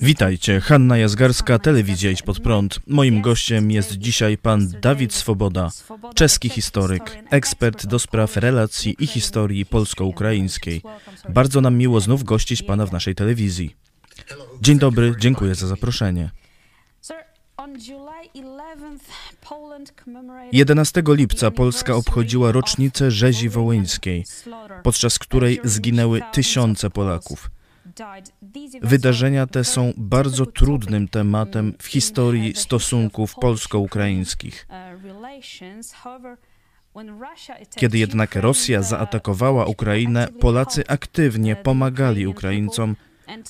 Witajcie, Hanna Jazgarska, Telewizja Idź Pod Prąd. Moim gościem jest dzisiaj pan Dawid Swoboda, czeski historyk, ekspert do spraw relacji i historii polsko-ukraińskiej. Bardzo nam miło znów gościć pana w naszej telewizji. Dzień dobry, dziękuję za zaproszenie. 11 lipca Polska obchodziła rocznicę rzezi wołyńskiej, podczas której zginęły tysiące Polaków. Wydarzenia te są bardzo trudnym tematem w historii stosunków polsko-ukraińskich. Kiedy jednak Rosja zaatakowała Ukrainę, Polacy aktywnie pomagali Ukraińcom,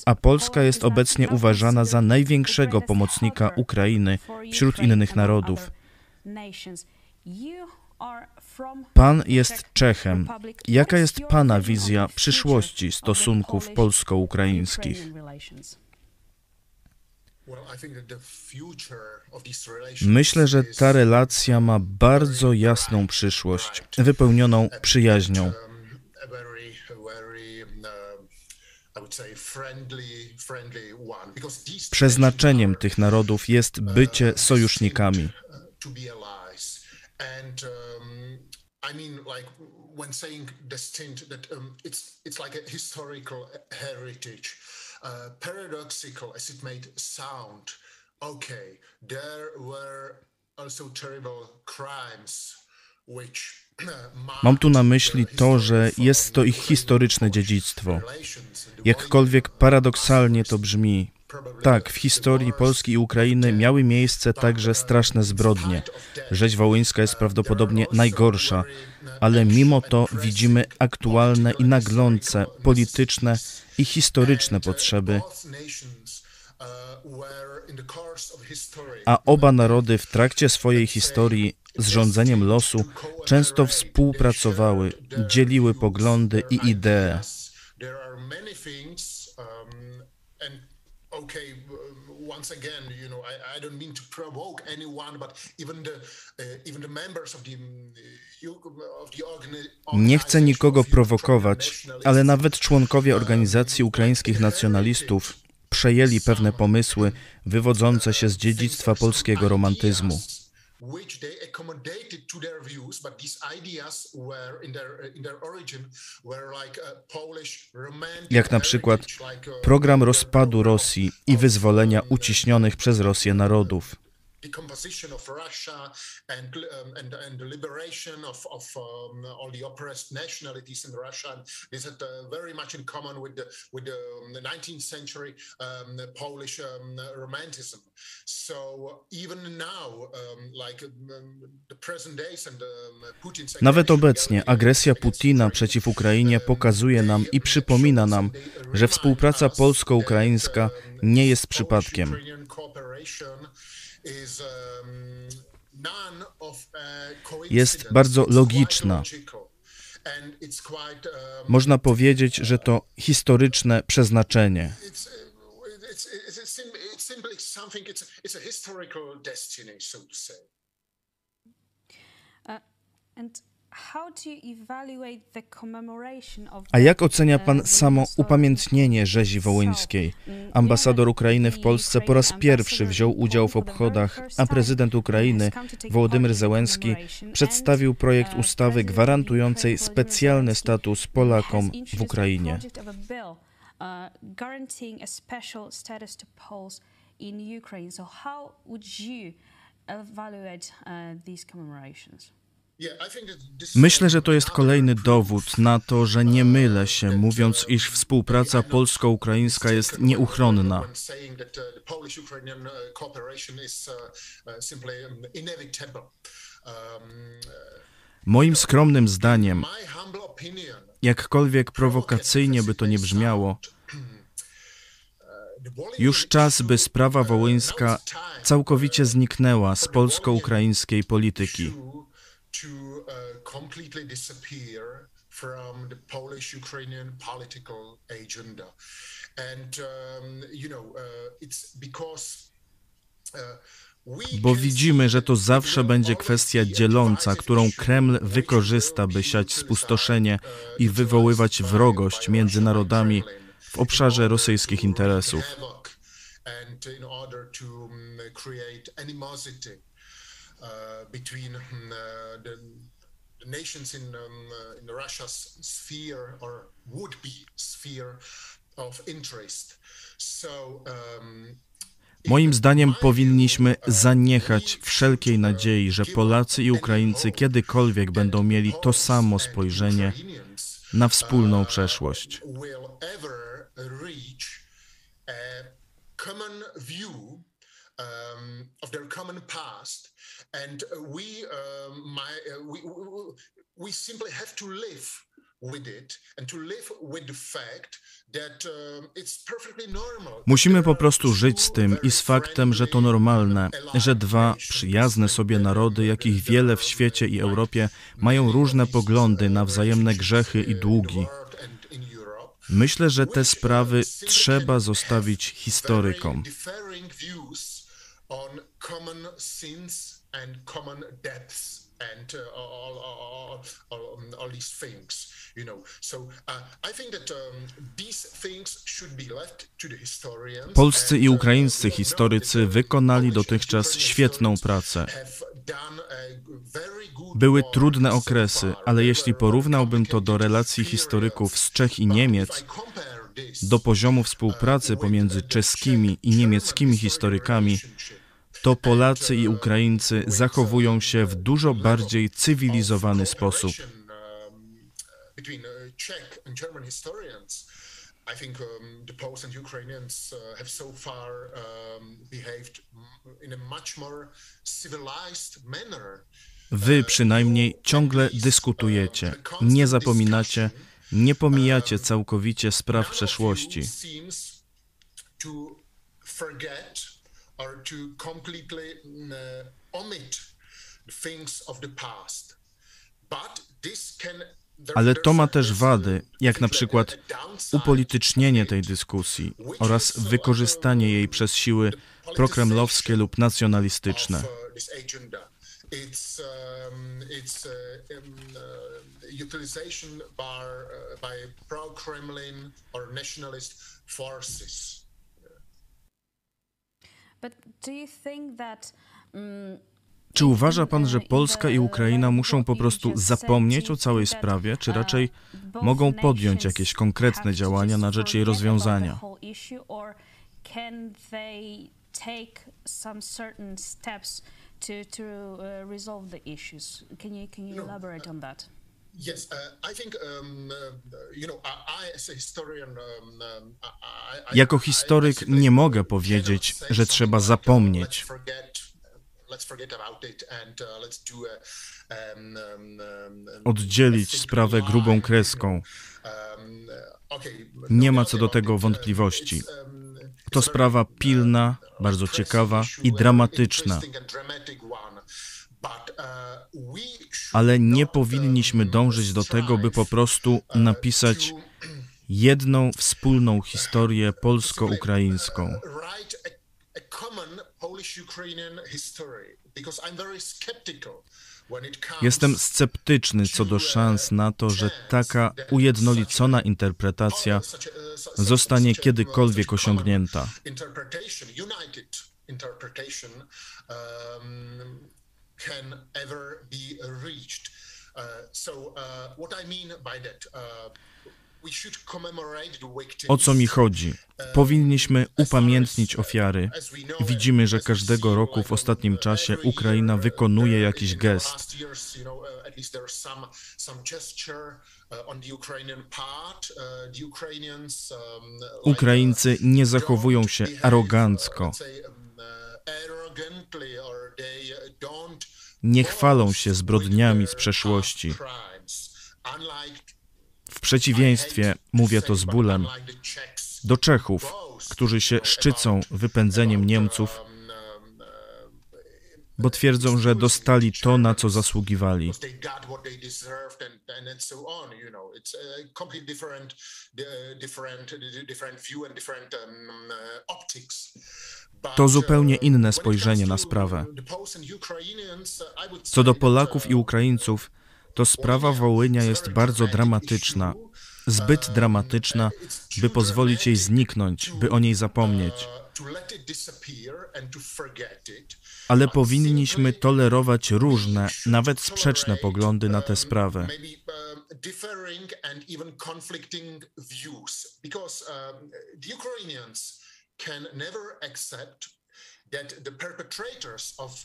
a Polska jest obecnie uważana za największego pomocnika Ukrainy wśród innych narodów. Pan jest Czechem. Jaka jest Pana wizja przyszłości stosunków polsko-ukraińskich? Myślę, że ta relacja ma bardzo jasną przyszłość, wypełnioną przyjaźnią. Przeznaczeniem tych narodów jest bycie sojusznikami. I mean, like when saying destined, that um, it's it's like a historical heritage, uh, paradoxical as it may sound. Okay, there were also terrible crimes, which Mam tu na myśli to, że jest to ich historyczne dziedzictwo. Jakkolwiek paradoksalnie to brzmi, tak, w historii Polski i Ukrainy miały miejsce także straszne zbrodnie. Rzeź wołyńska jest prawdopodobnie najgorsza, ale mimo to widzimy aktualne i naglące polityczne i historyczne potrzeby. A oba narody w trakcie swojej historii z rządzeniem losu często współpracowały, dzieliły poglądy i idee okay once again you know I, I don't mean to provoke anyone but even the uh, even the members of the uh, of the Nie chcę nikogo prowokować, ale nawet członkowie organizacji ukraińskich nacjonalistów przejęli pewne pomysły wywodzące się z dziedzictwa polskiego romantyzmu which they accommodated to their views, but these ideas were in their, in their origin were like a Polish romantic Jak na przykład program rozpadu Rosji i wyzwolenia uciśnionych przez Rosję narodów decomposition of Russia and um, and, and the liberation of, of um, all the oppressed nationalities in Russia. And this had uh, very much in common with the with the, um, the 19th century um, Polish um, romanticism. So even now, um, like the present days and Putin's Nawet obecnie agresja Putina przeciw Ukrainie pokazuje nam i przypomina nam, że współpraca polsko-ukraińska nie jest przypadkiem. Um, uh, jest bardzo logiczna. Um, Można powiedzieć, że to historyczne przeznaczenie. And a jak ocenia Pan uh, samo upamiętnienie rzezi wołyńskiej? Ambasador Ukrainy w Polsce po raz pierwszy wziął udział w obchodach, a prezydent Ukrainy Wołodymyr Zełenski przedstawił projekt uh, ustawy gwarantującej specjalny status Polakom w Ukrainie. evaluate uh, these commemorations? Myślę, że to jest kolejny dowód na to, że nie mylę się, mówiąc, iż współpraca polsko-ukraińska jest nieuchronna. Moim skromnym zdaniem, jakkolwiek prowokacyjnie by to nie brzmiało, już czas, by sprawa wołyńska całkowicie zniknęła z polsko-ukraińskiej polityki to uh, completely disappear from the Polish-Ukrainian political agenda. And, um, you know, uh, it's because uh, bo widzimy, że to zawsze będzie kwestia dzieląca, którą Kreml wykorzysta, by siać spustoszenie i wywoływać wrogość między narodami w obszarze rosyjskich interesów. and in order to um, create animosity between um, uh, the, the, nations in, um, uh, in Russia's sphere or would be sphere of interest. So um, Moim zdaniem powinniśmy zaniechać wszelkiej nadziei, że Polacy i Ukraińcy kiedykolwiek będą mieli to samo spojrzenie na wspólną przeszłość. And we, um, my, uh, we, we simply have to live Musimy po prostu żyć z tym i z faktem, że to normalne, że dwa przyjazne sobie narody, jakich wiele w świecie i Europie, mają różne poglądy na wzajemne grzechy i długi. Myślę, że te sprawy trzeba zostawić historykom. And uh, all, all, all, all, these things, you know. So uh, I think that um, these things should be left to the historians. Polscy i uh, ukraińscy historycy wykonali dotychczas świetną pracę. Były trudne okresy, ale jeśli porównałbym to do relacji historyków z Czech i Niemiec, do poziomu współpracy pomiędzy czeskimi i niemieckimi historykami, to Polacy i Ukraińcy zachowują się w dużo bardziej cywilizowany sposób. Wy przynajmniej ciągle dyskutujecie, nie zapominacie, nie pomijacie całkowicie spraw przeszłości or to completely uh, omit things of the past. But this can ale to ma też wady, jak na przykład upolitycznienie tej dyskusji oraz wykorzystanie jej przez siły prokremlowskie lub nacjonalistyczne. utilization by pro-Kremlin or nationalist forces. Mm, czy uważa pan, że Polska i Ukraina muszą po prostu zapomnieć o całej sprawie, czy raczej mogą podjąć jakieś konkretne działania na rzecz jej rozwiązania? To, to uh, resolve the issues. Can you, can you elaborate on that? Yes, uh, um, uh, um, um jako historyk nie mogę powiedzieć, że trzeba zapomnieć. Oddzielić sprawę grubą kreską. Nie ma co do tego wątpliwości. To sprawa pilna, bardzo ciekawa i dramatyczna ale nie powinniśmy dążyć do tego, by po prostu napisać jedną wspólną historię polsko-ukraińską. Jestem sceptyczny co do szans na to, że taka ujednolicona interpretacja zostanie kiedykolwiek osiągnięta. Can ever be reached. Uh, so uh, what I mean by that, uh, O co mi chodzi? Powinniśmy upamiętnić ofiary. Widzimy, że każdego roku w ostatnim czasie Ukraina wykonuje jakiś gest. Ukraińcy nie zachowują się arogancko nie chwalą się zbrodniami z przeszłości. W przeciwieństwie, mówię to z bólem, do Czechów, którzy się szczycą wypędzeniem Niemców, bo twierdzą, że dostali to, na co zasługiwali. To zupełnie inne spojrzenie na sprawę. Co do Polaków i Ukraińców, to sprawa Wołynia jest bardzo dramatyczna zbyt dramatyczna, by pozwolić jej zniknąć, by o niej zapomnieć. Ale powinniśmy tolerować różne, nawet sprzeczne poglądy na tę sprawę.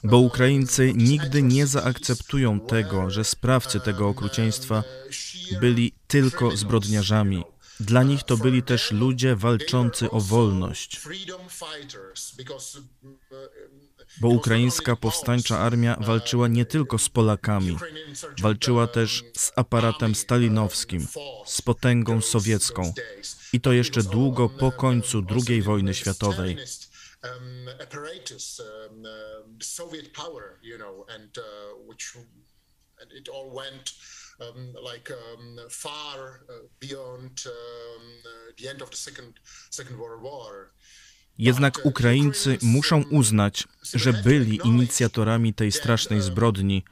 Bo Ukraińcy nigdy nie zaakceptują tego, że sprawcy tego okrucieństwa byli tylko zbrodniarzami. Dla nich to byli też ludzie walczący o wolność. Bo ukraińska powstańcza armia walczyła nie tylko z Polakami, walczyła też z aparatem stalinowskim, z potęgą sowiecką. I to jeszcze długo po końcu II wojny światowej far beyond the end of the second second World War. Jednak uh, Ukraińcy muszą uznać, że byli inicjatorami tej strasznej zbrodni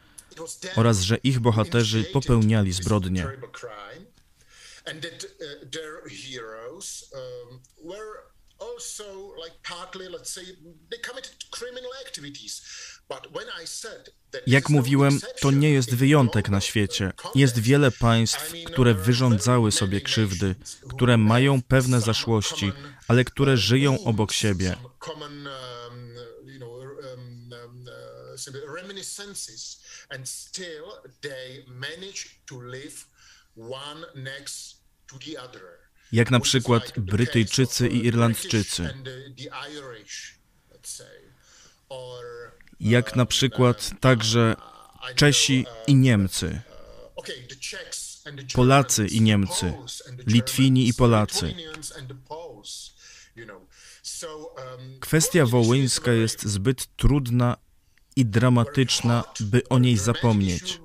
oraz że ich bohaterzy popełniali zbrodnie. Uh, um, also. Jak mówiłem, to nie jest wyjątek na świecie. Jest wiele państw, które wyrządzały sobie krzywdy, które mają pewne zaszłości, ale które żyją obok siebie. And still they manage to live one next to the other jak na przykład Brytyjczycy i Irlandczycy, jak na przykład także Czesi i Niemcy, Polacy i Niemcy, Litwini i Polacy. Kwestia wołyńska jest zbyt trudna i dramatyczna, by o niej zapomnieć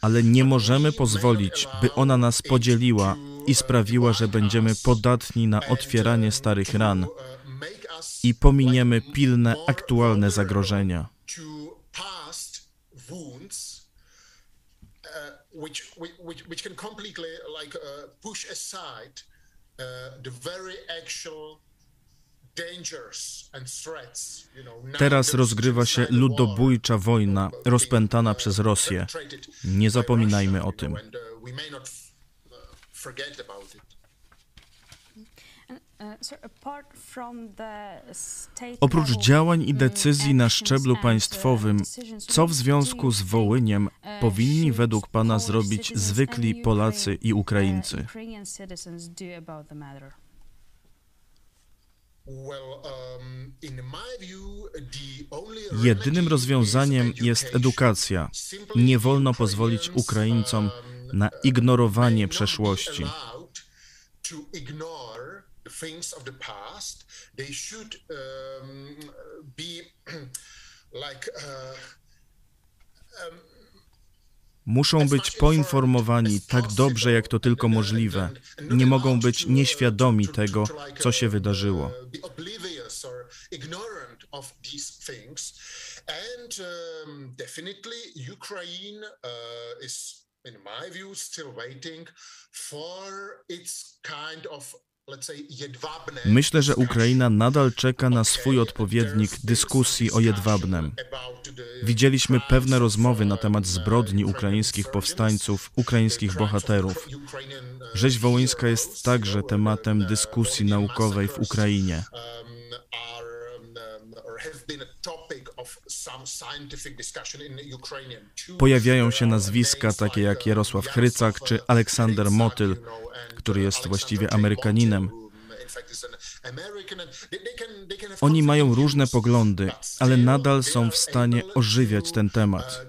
ale nie możemy pozwolić, by ona nas podzieliła i sprawiła, że będziemy podatni na otwieranie starych ran i pominiemy pilne, aktualne zagrożenia. the very actual Teraz rozgrywa się ludobójcza wojna rozpętana przez Rosję. Nie zapominajmy o tym. Oprócz działań i decyzji na szczeblu państwowym, co w związku z Wołyniem powinni według Pana zrobić zwykli Polacy i Ukraińcy? Um, Jedynym rozwiązaniem jest edukacja. Nie wolno pozwolić Ukraińcom um, na ignorowanie przeszłości. Muszą być poinformowani tak dobrze, jak to tylko możliwe. Nie mogą być nieświadomi tego, co się wydarzyło. in my view, still waiting for its kind of Myślę, że Ukraina nadal czeka na swój odpowiednik dyskusji o jedwabnem. Widzieliśmy pewne rozmowy na temat zbrodni ukraińskich powstańców, ukraińskich bohaterów. Rzeź wołyńska jest także tematem dyskusji naukowej w Ukrainie. Pojawiają się nazwiska takie jak Jarosław Chrycak czy Aleksander Motyl, który jest właściwie Amerykaninem. Oni mają różne poglądy, ale nadal są w stanie ożywiać ten temat.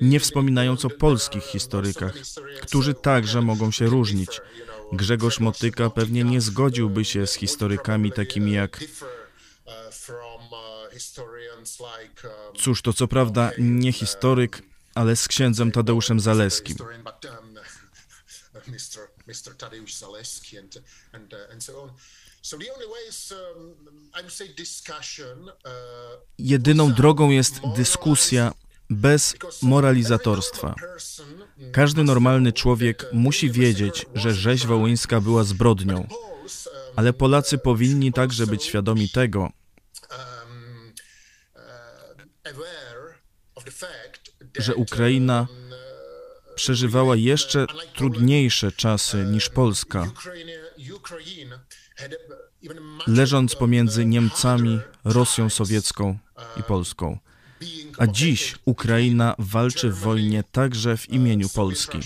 Nie wspominając o polskich historykach, którzy także mogą się różnić. Grzegorz Motyka pewnie nie zgodziłby się z historykami takimi jak Cóż, to co prawda nie historyk, ale z księdzem Tadeuszem Zaleskim. Uh, um, uh, Jedyną drogą jest dyskusja bez moralizatorstwa. Każdy normalny człowiek musi wiedzieć, że rzeź wołyńska była zbrodnią, ale Polacy powinni także być świadomi tego, że Ukraina przeżywała jeszcze trudniejsze czasy niż Polska, leżąc pomiędzy Niemcami, Rosją sowiecką i Polską. A dziś Ukraina walczy w wojnie także w imieniu Polski.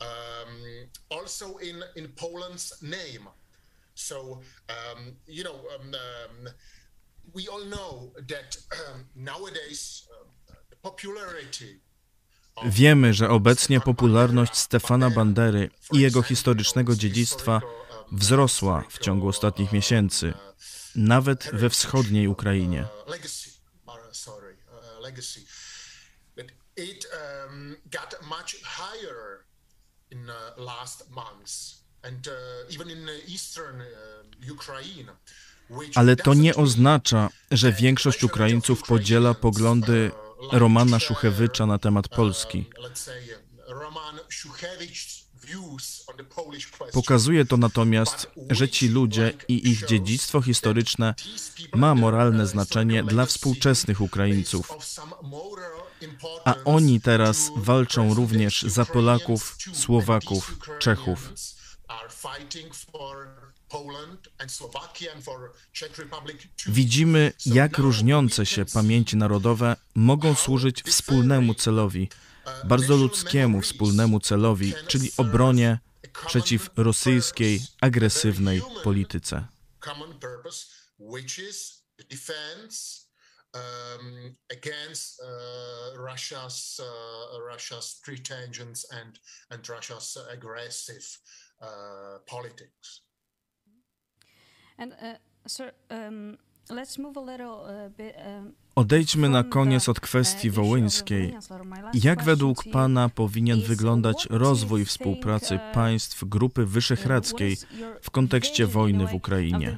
um, um, um, we all know that um, nowadays uh, the popularity Wiemy, że obecnie popularność Stefana Bandery i jego historycznego dziedzictwa wzrosła w ciągu ostatnich miesięcy, nawet we wschodniej Ukrainie. Ale to nie oznacza, że większość Ukraińców podziela poglądy Romana Szuchewicza na temat Polski. Pokazuje to natomiast, że ci ludzie i ich dziedzictwo historyczne ma moralne znaczenie dla współczesnych Ukraińców. A oni teraz walczą również za Polaków, Słowaków, Czechów. Widzimy, jak różniące się pamięci narodowe mogą służyć wspólnemu celowi, bardzo ludzkiemu wspólnemu celowi, czyli obronie przeciw rosyjskiej, agresywnej polityce. Um, against uh, Russia's uh, Russia's pretensions and uh, uh, um, let's move a little uh, bit. Um, Odejdźmy na koniec od kwestii wołyńskiej. Jak według Pana powinien wyglądać rozwój współpracy państw Grupy Wyszehradzkiej w kontekście wojny w Ukrainie?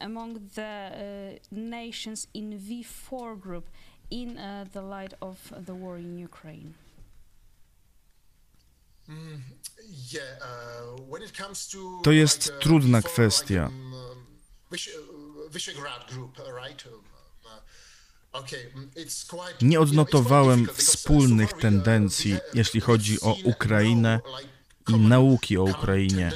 among the uh, nations in V4 group in uh, the light of the war in Ukraine? Mm, uh, to jest trudna kwestia. Nie odnotowałem wspólnych tendencji, jeśli chodzi o Ukrainę i nauki o Ukrainie.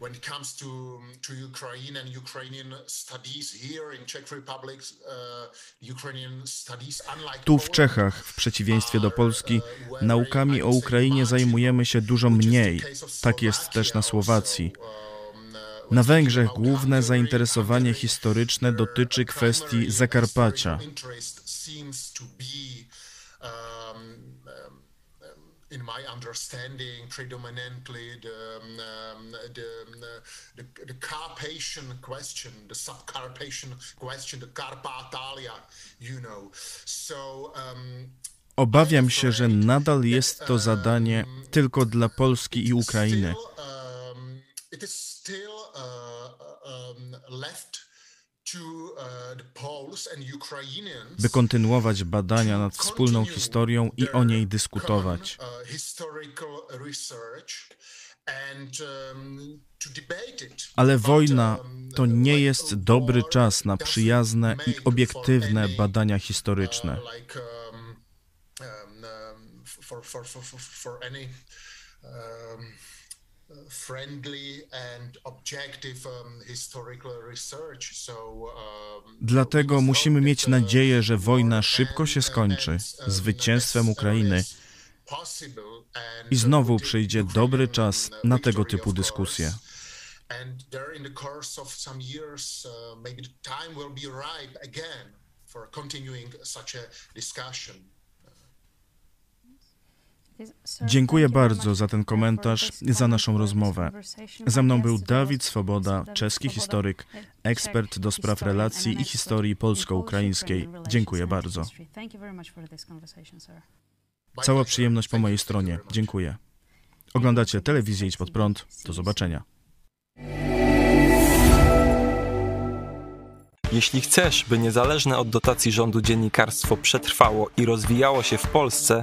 When it comes to, to Ukraine and Ukrainian studies here in Czech Republic, uh, Ukrainian studies, unlike tu w Czechach, w przeciwieństwie do Polski, uh, naukami o Ukrainie zajmujemy się dużo mniej. Tak jest też na Słowacji. Na Węgrzech główne zainteresowanie historyczne dotyczy kwestii Zakarpacia. In my understanding, predominantly the, um, the, the, the, Carpathian question, the subcarpathian question, the Carpatalia, you know. So, um, Obawiam się, że nadal jest to zadanie um, tylko dla Polski i Ukrainy. Um, by kontynuować badania nad wspólną historią i o niej dyskutować. Ale wojna to nie jest dobry czas na przyjazne i obiektywne badania historyczne um, um, Dlatego musimy mieć nadzieję, że wojna szybko się skończy zwycięstwem Ukrainy i znowu przyjdzie dobry czas na tego typu dyskusje. Dziękuję bardzo za ten komentarz, za naszą rozmowę. Ze mną był Dawid Swoboda, czeski historyk, ekspert do spraw relacji i historii polsko-ukraińskiej. Dziękuję bardzo. Cała przyjemność po mojej stronie. Dziękuję. Oglądacie telewizję Idź Pod Prąd. Do zobaczenia. Jeśli chcesz, by niezależne od dotacji rządu dziennikarstwo przetrwało i rozwijało się w Polsce,